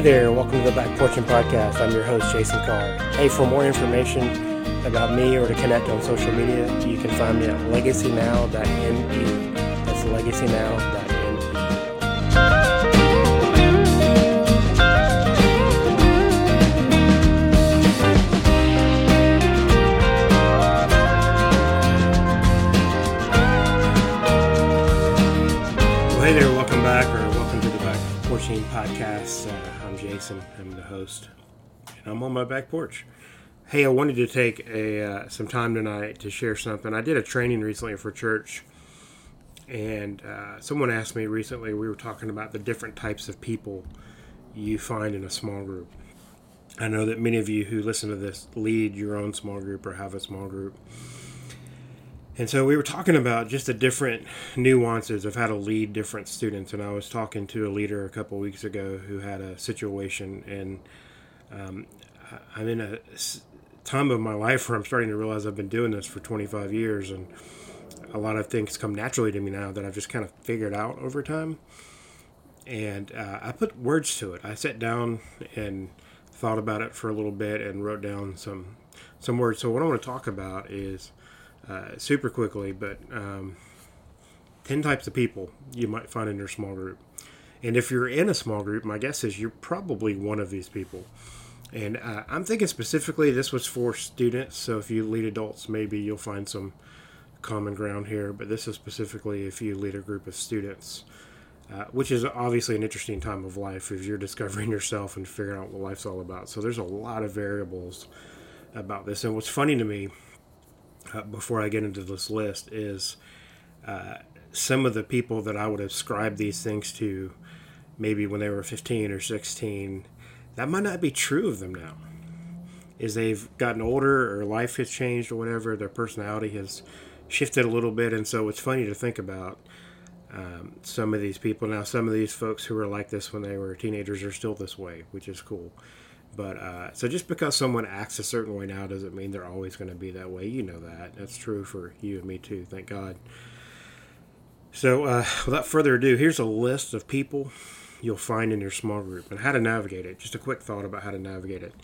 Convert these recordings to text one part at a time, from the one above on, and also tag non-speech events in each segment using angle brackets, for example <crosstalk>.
Hey there, welcome to the Back Porching Podcast. I'm your host, Jason Carr. Hey, for more information about me or to connect on social media, you can find me at legacynow.me. That's legacynow.me. Hey there, welcome back, or welcome to the Back Porching Podcast. Uh, I'm Jason, I'm the host, and I'm on my back porch. Hey, I wanted to take a uh, some time tonight to share something. I did a training recently for church, and uh, someone asked me recently. We were talking about the different types of people you find in a small group. I know that many of you who listen to this lead your own small group or have a small group. And so we were talking about just the different nuances of how to lead different students. And I was talking to a leader a couple weeks ago who had a situation, and um, I'm in a time of my life where I'm starting to realize I've been doing this for 25 years, and a lot of things come naturally to me now that I've just kind of figured out over time. And uh, I put words to it. I sat down and thought about it for a little bit and wrote down some some words. So what I want to talk about is uh, super quickly, but um, 10 types of people you might find in your small group. And if you're in a small group, my guess is you're probably one of these people. And uh, I'm thinking specifically this was for students, so if you lead adults, maybe you'll find some common ground here, but this is specifically if you lead a group of students. Uh, which is obviously an interesting time of life if you're discovering <laughs> yourself and figuring out what life's all about. So there's a lot of variables about this. And what's funny to me uh, before I get into this list is uh, some of the people that I would ascribe these things to, maybe when they were 15 or 16, that might not be true of them now. Is they've gotten older or life has changed or whatever, their personality has shifted a little bit, and so it's funny to think about um, some of these people now. Some of these folks who were like this when they were teenagers are still this way, which is cool. But uh, so just because someone acts a certain way now doesn't mean they're always going to be that way. You know that. That's true for you and me too. Thank God. So uh, without further ado, here's a list of people you'll find in your small group and how to navigate it. Just a quick thought about how to navigate it.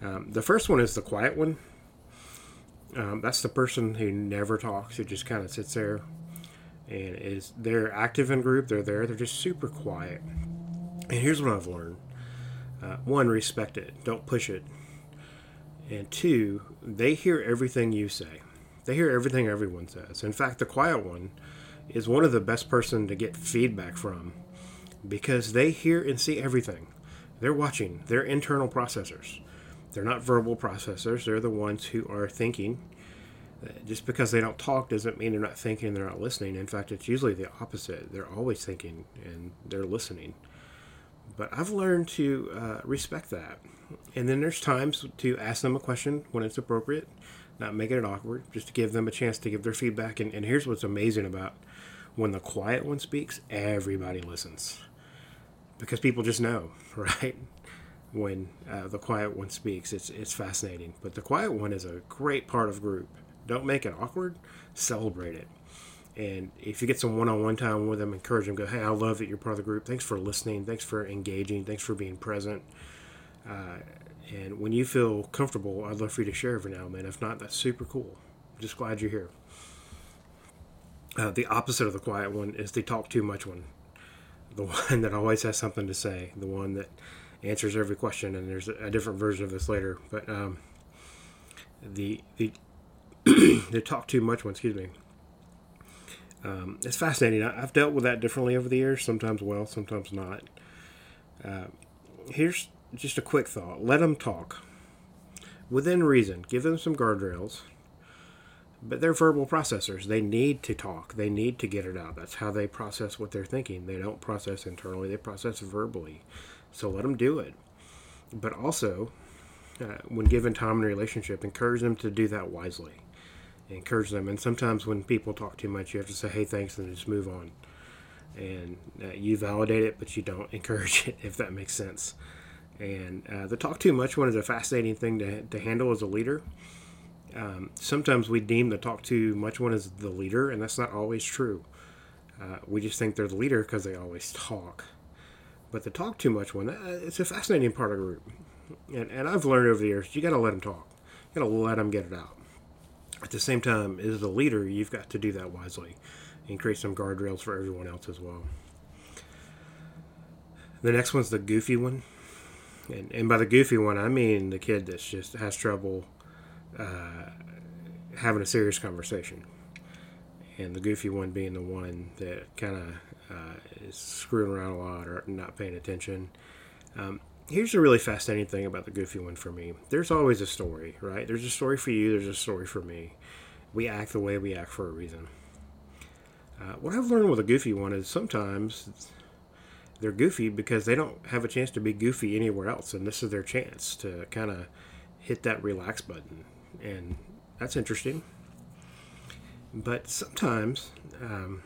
Um, the first one is the quiet one. Um, that's the person who never talks. Who just kind of sits there and is they're active in group. They're there. They're just super quiet. And here's what I've learned uh, one, respect it, don't push it. And two, they hear everything you say, they hear everything everyone says. In fact, the quiet one is one of the best person to get feedback from because they hear and see everything. They're watching, they're internal processors. They're not verbal processors, they're the ones who are thinking. Uh, Just because they don't talk doesn't mean they're not thinking, they're not listening. In fact, it's usually the opposite. They're always thinking and they're listening but I've learned to uh, respect that. And then there's times to ask them a question when it's appropriate, not making it awkward, just to give them a chance to give their feedback. And, and here's what's amazing about when the quiet one speaks, everybody listens because people just know, <laughs> right? When uh, the quiet one speaks, it's it's fascinating. But the quiet one is a great part of group. Don't make it awkward. Celebrate it. And if you get some one-on-one time with them, encourage them. Go, hey, I love that you're part of the group. Thanks for listening. Thanks for engaging. Thanks for being present. Uh, and when you feel comfortable, I'd love for you to share every now and then. If not, that's super cool. Just glad you're here. Uh, the opposite of the quiet one is the talk too much one. The <laughs> one that always has something to say. The one that answers every question. And there's a, a different version of this later. But um, the the <clears throat> the talk too much one. Excuse me. Um, it's fascinating. I, I've dealt with that differently over the years. Sometimes well, sometimes not. Uh, here's just a quick thought. Let them talk within reason. Give them some guardrails. But they're verbal processors. They need to talk. They need to get it out. That's how they process what they're thinking. They don't process internally. They process verbally. So let them do it. But also, uh, when given time in a relationship, encourage them to do that wisely encourage them. And sometimes when people talk too much, you have to say, "Hey, thanks," and just move on. And uh, you validate it, but you don't <laughs> encourage it, if that makes sense. And uh, the talk too much one is a fascinating thing to, to handle as a leader. Um, sometimes we deem the talk too much one as the leader, and that's not always true. Uh, we just think they're the leader because they always talk. But the talk too much one, it's a fascinating part of a group. And, and I've learned over the years, you got to let them talk. You got to let them get it out. At the same time, as the leader, you've got to do that wisely and create some guardrails for everyone else as well. The next one's the goofy one. And, and by the goofy one, I mean the kid that just has trouble uh, having a serious conversation. And the goofy one being the one that kind of uh, is screwing around a lot or not paying attention. Um, here's a really fascinating thing about the goofy one for me. There's always a story, right? There's a story for you, there's a story for me. We act the way we act for a reason. Uh, what I've learned with a goofy one is sometimes they're goofy because they don't have a chance to be goofy anywhere else, and this is their chance to kind of hit that relax button, and that's interesting. But sometimes, um,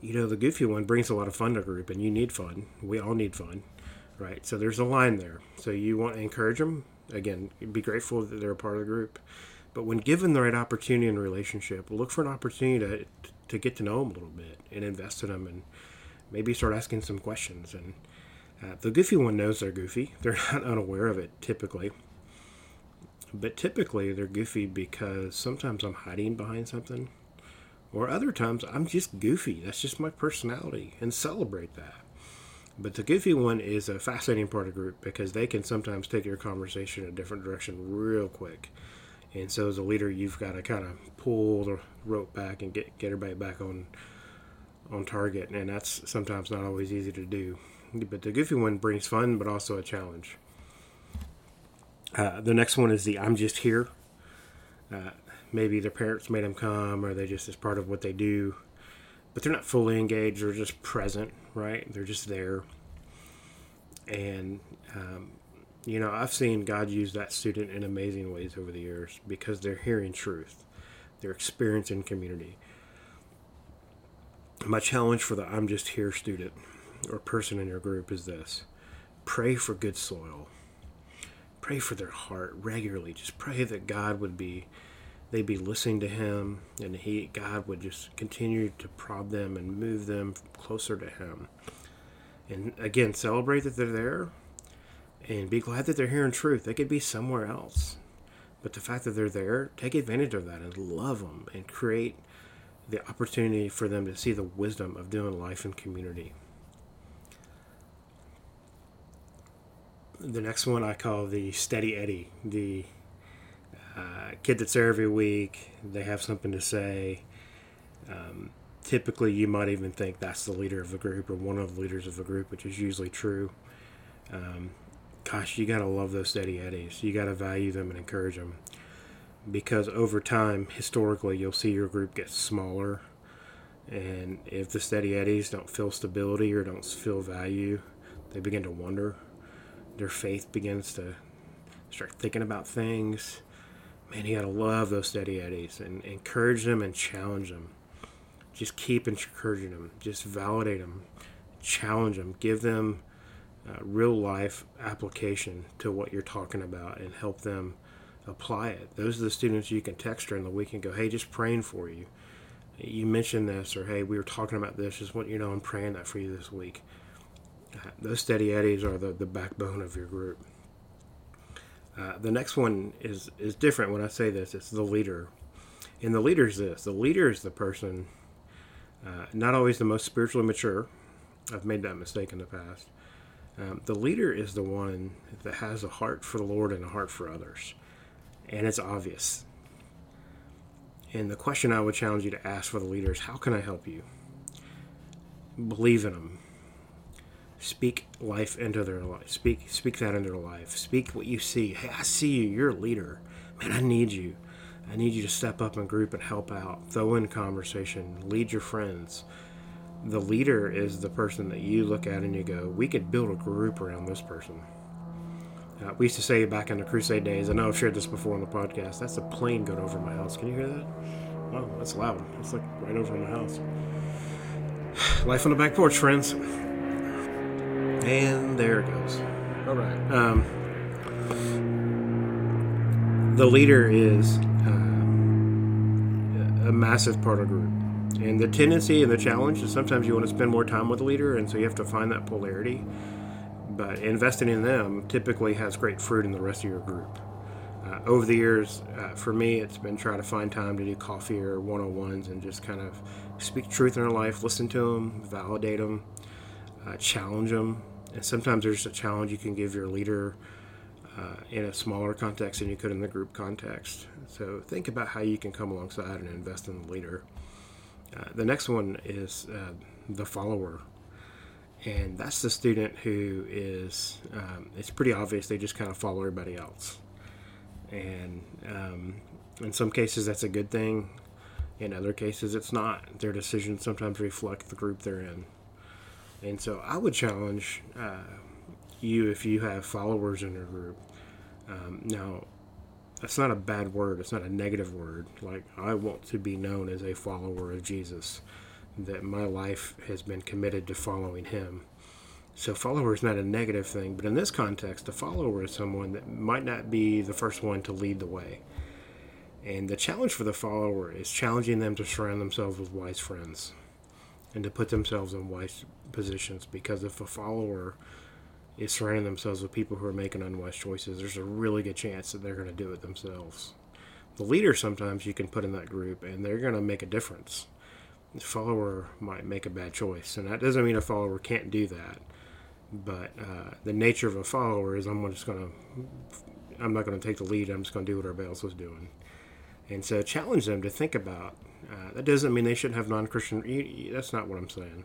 you know, the goofy one brings a lot of fun to a group, and you need fun. We all need fun, right? So there's a line there. So you want to encourage them. Again, be grateful that they're a part of the group. But when given the right opportunity in a relationship, look for an opportunity to, to get to know them a little bit and invest in them and maybe start asking some questions. And uh, the goofy one knows they're goofy. <laughs> They're not unaware of it typically. But typically they're goofy because sometimes I'm hiding behind something. Or other times I'm just goofy. That's just my personality. And celebrate that. But the goofy one is a fascinating part of group because they can sometimes take your conversation in a different direction real quick. And so as a leader, you've got to kind of pull the rope back and get, get everybody back on on target, and that's sometimes not always easy to do. But the goofy one brings fun, but also a challenge. Uh, the next one is the I'm just here. Uh, maybe their parents made them come, or they just as part of what they do, but they're not fully engaged. They're just present, right? They're just there. And um, you know, I've seen God use that student in amazing ways over the years because they're hearing truth, they're experiencing community my challenge for the I'm just here student or person in your group is this pray for good soil. Pray for their heart regularly. Just pray that God would be they'd be listening to him and he God would just continue to prod them and move them closer to him. And again, celebrate that they're there and be glad that they're hearing truth. They could be somewhere else. But the fact that they're there, take advantage of that and love them and create the opportunity for them to see the wisdom of doing life in community. The next one I call the Steady Eddie, the uh, kid that's there every week. They have something to say. Um, typically, you might even think that's the leader of the group or one of the leaders of the group, which is usually true. Um, gosh, you got to love those Steady Eddies. You got to value them and encourage them because over time, historically, you'll see your group get smaller. And if the steady eddies don't feel stability or don't feel value, they begin to wonder. Their faith begins to start thinking about things. Man, you gotta love those steady eddies and encourage them and challenge them. Just keep encouraging them. Just validate them, challenge them, give them uh, real life application to what you're talking about, and help them apply it. Those are the students you can text during the week and go, hey, just praying for you. You mentioned this, or hey, we were talking about this. Just want you know I'm praying that for you this week. Uh, those steady eddies are the, the backbone of your group. Uh, the next one is is different. When I say this, it's the leader, and the leader is this: the leader is the person, uh, not always the most spiritually mature. I've made that mistake in the past. Um, the leader is the one that has a heart for the Lord and a heart for others and it's obvious. And the question I would challenge you to ask for the leaders how can I help you? Believe in them. Speak life into their life. Speak speak that into their life. Speak what you see. Hey, I see you. You're a leader. Man, I need you. I need you to step up in group and help out. Throw in conversation. Lead your friends. The leader is the person that you look at and you go, we could build a group around this person. Uh, we used to say back in the Crusade days, I know I've shared this before on the podcast, that's a plane going over my house. Can you hear that? Wow, that's loud. It's like right over my house. <sighs> Life on the back porch, friends. And there it goes. All right. Um, the leader is uh, a massive part of the group. And the tendency and the challenge is sometimes you want to spend more time with the leader, and so you have to find that polarity. But investing in them typically has great fruit in the rest of your group. Uh, over the years, uh, for me, it's been trying to find time to do coffee or one on ones and just kind of speak truth in their life, listen to them, validate them, uh, challenge them. And sometimes there's a challenge you can give your leader uh, in a smaller context than you could in the group context. So think about how you can come alongside and invest in the leader. Uh, the next one is uh, the follower. And that's the student who is, um, it's pretty obvious they just kind of follow everybody else and um, in some cases that's a good thing. In other cases, it's not. Their decisions sometimes reflect the group they're in, and so I would challenge uh, you if you have followers in your group. Um, now, that's not a bad word. It's not a negative word. Like I want to be known as a follower of Jesus. That my life has been committed to following Him so follower is not a negative thing, but in this context, a follower is someone that might not be the first one to lead the way. And the challenge for the follower is challenging them to surround themselves with wise friends and to put themselves in wise positions. Because if a follower is surrounding themselves with people who are making unwise choices, there's a really good chance that they're going to do it themselves. The leader sometimes you can put in that group and they're going to make a difference. The follower might make a bad choice, and that doesn't mean a follower can't do that but uh, the nature of a follower is I'm just going to, I'm not going to take the lead. I'm just going to do what everybody else was doing. And so challenge them to think about. Uh, that doesn't mean they shouldn't have non-Christian. That's not what I'm saying.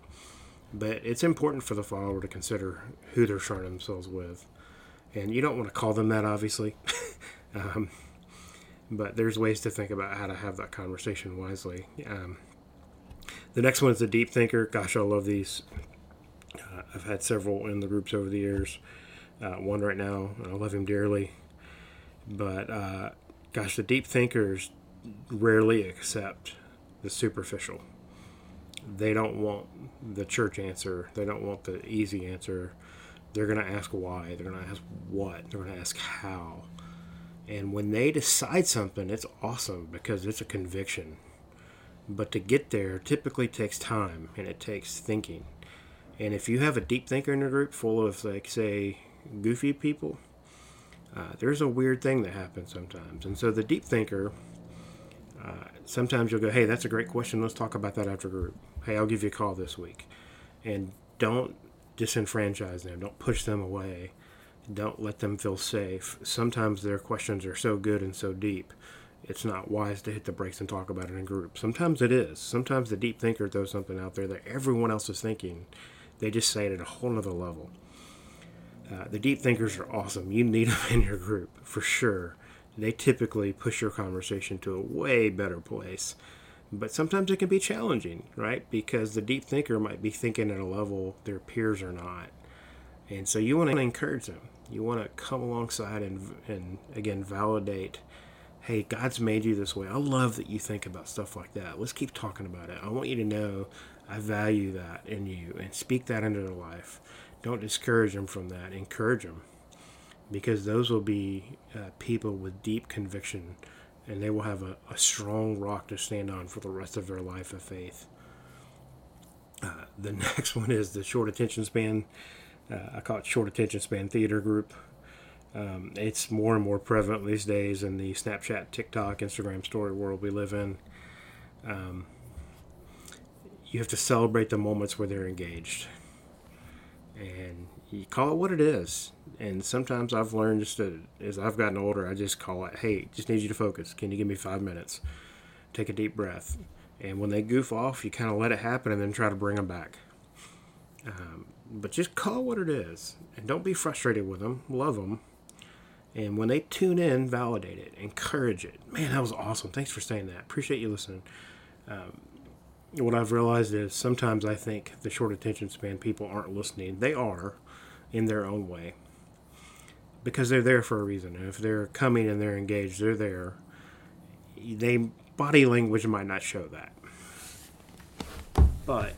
But it's important for the follower to consider who they're surrounding themselves with, and you don't want to call them that, obviously. <laughs> um, but there's ways to think about how to have that conversation wisely. Um, the next one is the deep thinker. Gosh, I love these uh, I've had several in the groups over the years. Uh, one right now, I love him dearly. But uh, gosh, the deep thinkers rarely accept the superficial. They don't want the church answer. They don't want the easy answer. They're going to ask why. They're going to ask what. They're going to ask how. And when they decide something, it's awesome because it's a conviction. But to get there typically takes time and it takes thinking. And if you have a deep thinker in your group full of, like, say, goofy people, uh, there's a weird thing that happens sometimes. And so the deep thinker, uh, sometimes you'll go, hey, that's a great question. Let's talk about that after group. Hey, I'll give you a call this week. And don't disenfranchise them, don't push them away. Don't let them feel safe. Sometimes their questions are so good and so deep, it's not wise to hit the brakes and talk about it in group. Sometimes it is. Sometimes the deep thinker throws something out there that everyone else is thinking, they just say it at a whole nother level. Uh, the deep thinkers are awesome. You need <laughs> them in your group for sure. They typically push your conversation to a way better place. But sometimes it can be challenging, right? Because the deep thinker might be thinking at a level their peers are not. And so you want to encourage them. You want to come alongside and, and again, validate hey, God's made you this way. I love that you think about stuff like that. Let's keep talking about it. I want you to know I value that in you and speak that into their life. Don't discourage them from that. Encourage them because those will be uh, people with deep conviction and they will have a, a, strong rock to stand on for the rest of their life of faith. Uh, the <laughs> next one is the short attention span. Uh, I call it short attention span theater group. Um, it's more and more prevalent these days in the Snapchat, TikTok, Instagram story world we live in. Um, you have to celebrate the moments where they're engaged. And you call it what it is. And sometimes I've learned just to, as I've gotten older, I just call it, hey, just need you to focus. Can you give me five minutes? Take a deep breath. And when they goof off, you kind of let it happen and then try to bring them back. Um, but just call what it is. And don't be frustrated with them. Love them. And when they tune in, validate it, encourage it. Man, that was awesome. Thanks for saying that. Appreciate you listening. Um, what I've realized is sometimes I think the short attention span people aren't listening. They are in their own way because they're there for a reason. If they're coming and they're engaged, they're there. They body language might not show that. But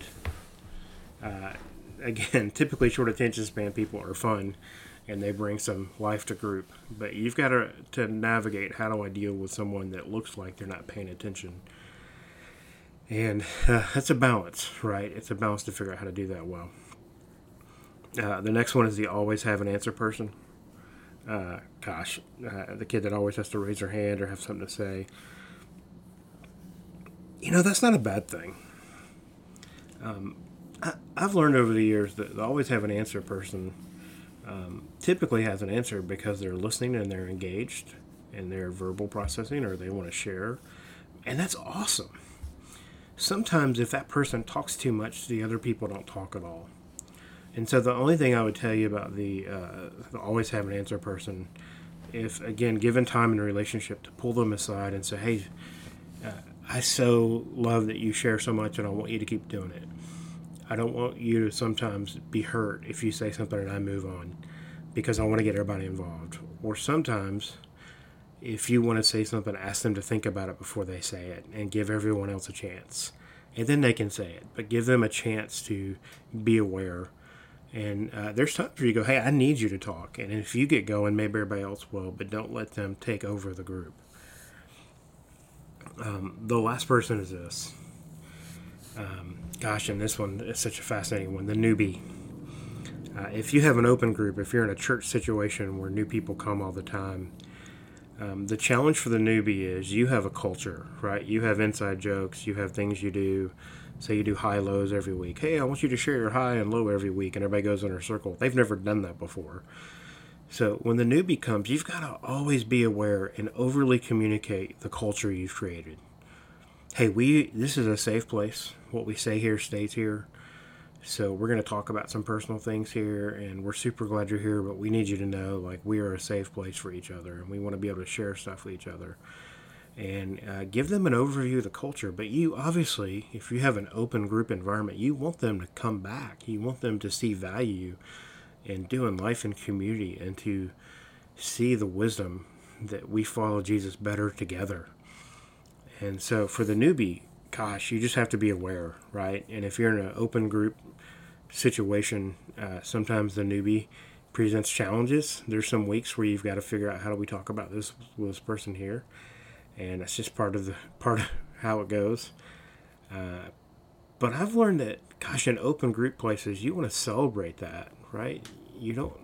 uh, <laughs> again, typically short attention span people are fun and they bring some life to group. But you've got to, to navigate how do I deal with someone that looks like they're not paying attention And uh, that's a balance, right? It's a balance to figure out how to do that well. Uh, the next one is the always have an answer person. Uh, gosh, uh, the kid that always has to raise their hand or have something to say. You know, that's not a bad thing. Um, I, have learned over the years that the always have an answer person um, typically has an answer because they're listening and they're engaged and they're verbal processing or they want to share. And that's awesome. Sometimes, if that person talks too much, the other people don't talk at all. And so, the only thing I would tell you about the, uh, the always have an answer person, if again, given time in a relationship, to pull them aside and say, hey, uh, I so love that you share so much and I want you to keep doing it. I don't want you to sometimes be hurt if you say something and I move on because I want to get everybody involved. Or sometimes, if you want to say something, ask them to think about it before they say it and give everyone else a chance. And then they can say it, but give them a chance to be aware. And uh, there's times where you go, hey, I need you to talk. And if you get going, maybe everybody else will, but don't let them take over the group. Um, the last person is this. Um, gosh, and this one is such a fascinating one the newbie. Uh, if you have an open group, if you're in a church situation where new people come all the time, um, the challenge for the newbie is you have a culture, right? You have inside jokes, you have things you do. Say you do high lows every week. Hey, I want you to share your high and low every week, and everybody goes in a circle. They've never done that before. So when the newbie comes, you've got to always be aware and overly communicate the culture you've created. Hey, we this is a safe place. What we say here stays here. So we're going to talk about some personal things here, and we're super glad you're here. But we need you to know, like, we are a safe place for each other, and we want to be able to share stuff with each other, and uh, give them an overview of the culture. But you, obviously, if you have an open group environment, you want them to come back. You want them to see value in doing life in community, and to see the wisdom that we follow Jesus better together. And so, for the newbie, gosh, you just have to be aware, right? And if you're in an open group situation, uh, sometimes the newbie presents challenges. There's some weeks where you've got to figure out how do we talk about this with this person here, and that's just part of the part of how it goes. Uh, but I've learned that, gosh, in open group places, you want to celebrate that, right? You don't.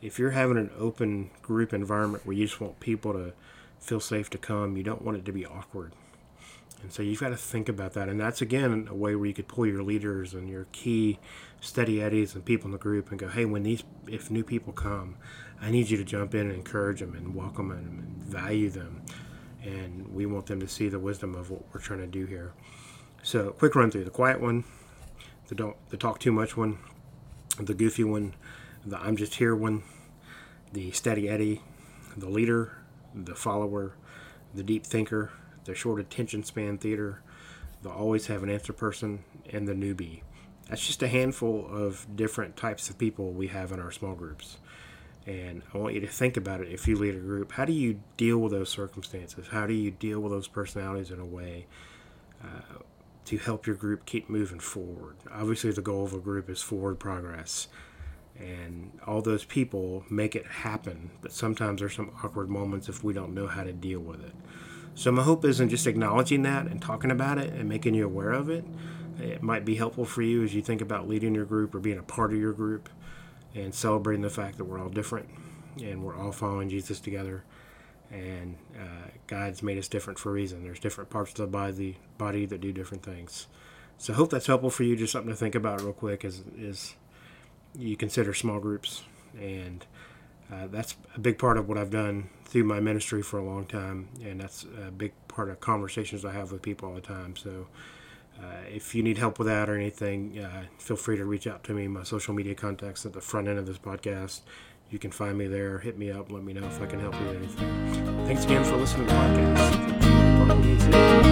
If you're having an open group environment where you just want people to feel safe to come, you don't want it to be awkward. And so you've got to think about that. And that's, again, a way where you could pull your leaders and your key steady eddies and people in the group and go, hey, when these, if new people come, I need you to jump in and encourage them and welcome them and value them. And we want them to see the wisdom of what we're trying to do here. So, quick run through the quiet one, the don't, the talk too much one, the goofy one, the I'm just here one, the steady eddy, the leader, the follower, the deep thinker, the short attention span theater, the always have an answer person, and the newbie. That's just a handful of different types of people we have in our small groups. And I want you to think about it if you lead a group. How do you deal with those circumstances? How do you deal with those personalities in a way uh, to help your group keep moving forward? Obviously, the goal of a group is forward progress. And all those people make it happen, but sometimes there's some awkward moments if we don't know how to deal with it. So my hope isn't just acknowledging that and talking about it and making you aware of it. It might be helpful for you as you think about leading your group or being a part of your group and celebrating the fact that we're all different and we're all following Jesus together. And uh, God's made us different for a reason. There's different parts of the body, body that do different things. So I hope that's helpful for you. Just something to think about real quick is, is you consider small groups and uh, that's a big part of what I've done through my ministry for a long time, and that's a big part of conversations I have with people all the time. So, uh, if you need help with that or anything, uh, feel free to reach out to me. My social media contacts at the front end of this podcast. You can find me there. Hit me up. Let me know if I can help you with anything. Thanks again for listening to the podcast.